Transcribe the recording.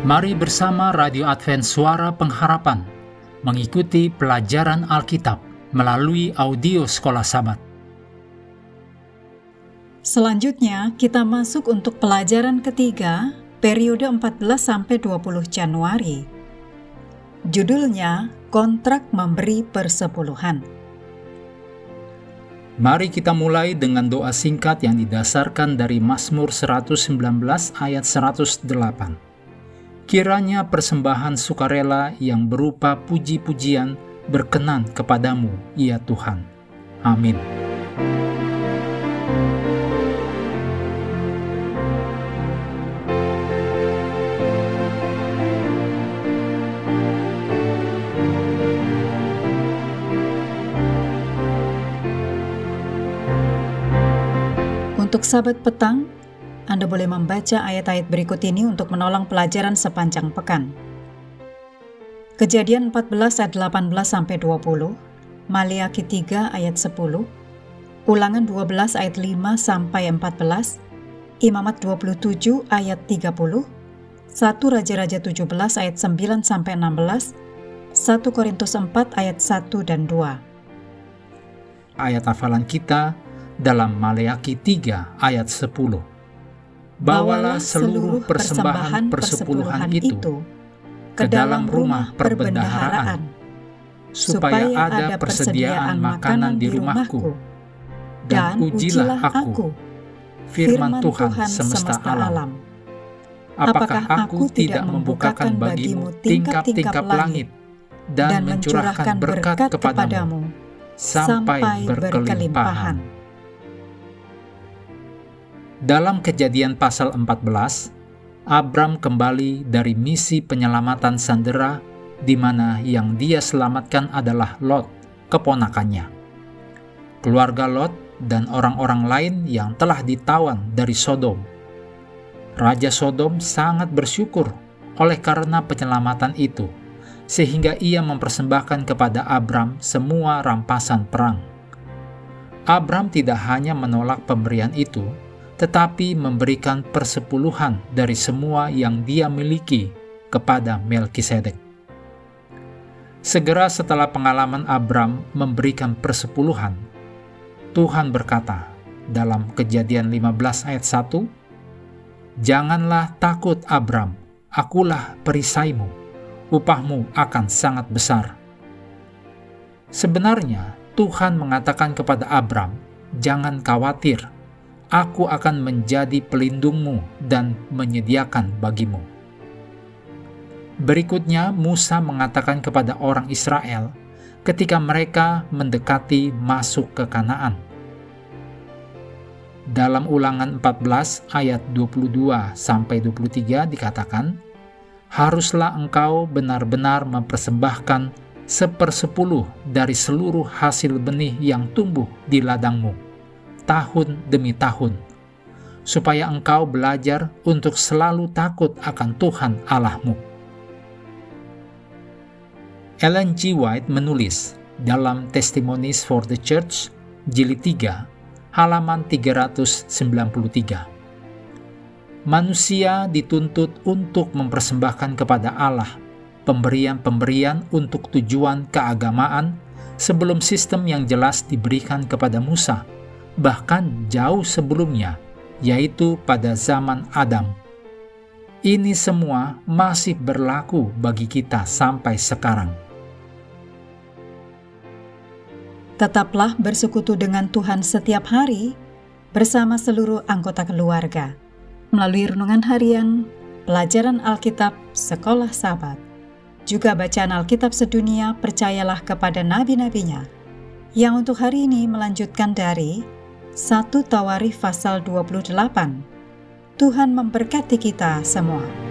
Mari bersama Radio Advent Suara Pengharapan mengikuti pelajaran Alkitab melalui audio Sekolah Sabat. Selanjutnya, kita masuk untuk pelajaran ketiga, periode 14 sampai 20 Januari. Judulnya Kontrak Memberi Persepuluhan. Mari kita mulai dengan doa singkat yang didasarkan dari Mazmur 119 ayat 108. Kiranya persembahan sukarela yang berupa puji-pujian berkenan kepadamu, ya Tuhan. Amin. Untuk sahabat petang, anda boleh membaca ayat-ayat berikut ini untuk menolong pelajaran sepanjang pekan. Kejadian 14 ayat 18 sampai 20, Maliaki 3 ayat 10, Ulangan 12 ayat 5 sampai 14, Imamat 27 ayat 30, 1 Raja-Raja 17 ayat 9 sampai 16, 1 Korintus 4 ayat 1 dan 2. Ayat hafalan kita dalam Maleaki 3 ayat 10 bawalah seluruh persembahan persepuluhan itu ke dalam rumah perbendaharaan, supaya ada persediaan makanan di rumahku, dan ujilah aku, firman Tuhan semesta alam. Apakah aku tidak membukakan bagimu tingkap-tingkap langit dan mencurahkan berkat kepadamu sampai berkelimpahan? Dalam kejadian pasal 14, Abram kembali dari misi penyelamatan Sandera di mana yang dia selamatkan adalah Lot, keponakannya. Keluarga Lot dan orang-orang lain yang telah ditawan dari Sodom. Raja Sodom sangat bersyukur oleh karena penyelamatan itu, sehingga ia mempersembahkan kepada Abram semua rampasan perang. Abram tidak hanya menolak pemberian itu, tetapi memberikan persepuluhan dari semua yang dia miliki kepada Melkisedek. Segera setelah pengalaman Abram memberikan persepuluhan, Tuhan berkata dalam kejadian 15 ayat 1, Janganlah takut Abram, akulah perisaimu, upahmu akan sangat besar. Sebenarnya Tuhan mengatakan kepada Abram, jangan khawatir, aku akan menjadi pelindungmu dan menyediakan bagimu. Berikutnya, Musa mengatakan kepada orang Israel ketika mereka mendekati masuk ke Kanaan. Dalam ulangan 14 ayat 22 sampai 23 dikatakan, Haruslah engkau benar-benar mempersembahkan sepersepuluh dari seluruh hasil benih yang tumbuh di ladangmu tahun demi tahun, supaya engkau belajar untuk selalu takut akan Tuhan Allahmu. Ellen G. White menulis dalam Testimonies for the Church, jilid 3, halaman 393. Manusia dituntut untuk mempersembahkan kepada Allah pemberian-pemberian untuk tujuan keagamaan sebelum sistem yang jelas diberikan kepada Musa bahkan jauh sebelumnya, yaitu pada zaman Adam. Ini semua masih berlaku bagi kita sampai sekarang. Tetaplah bersekutu dengan Tuhan setiap hari bersama seluruh anggota keluarga melalui renungan harian, pelajaran Alkitab, sekolah sahabat, juga bacaan Alkitab sedunia, percayalah kepada nabi-nabinya, yang untuk hari ini melanjutkan dari 1 Tawarikh pasal 28. Tuhan memberkati kita semua.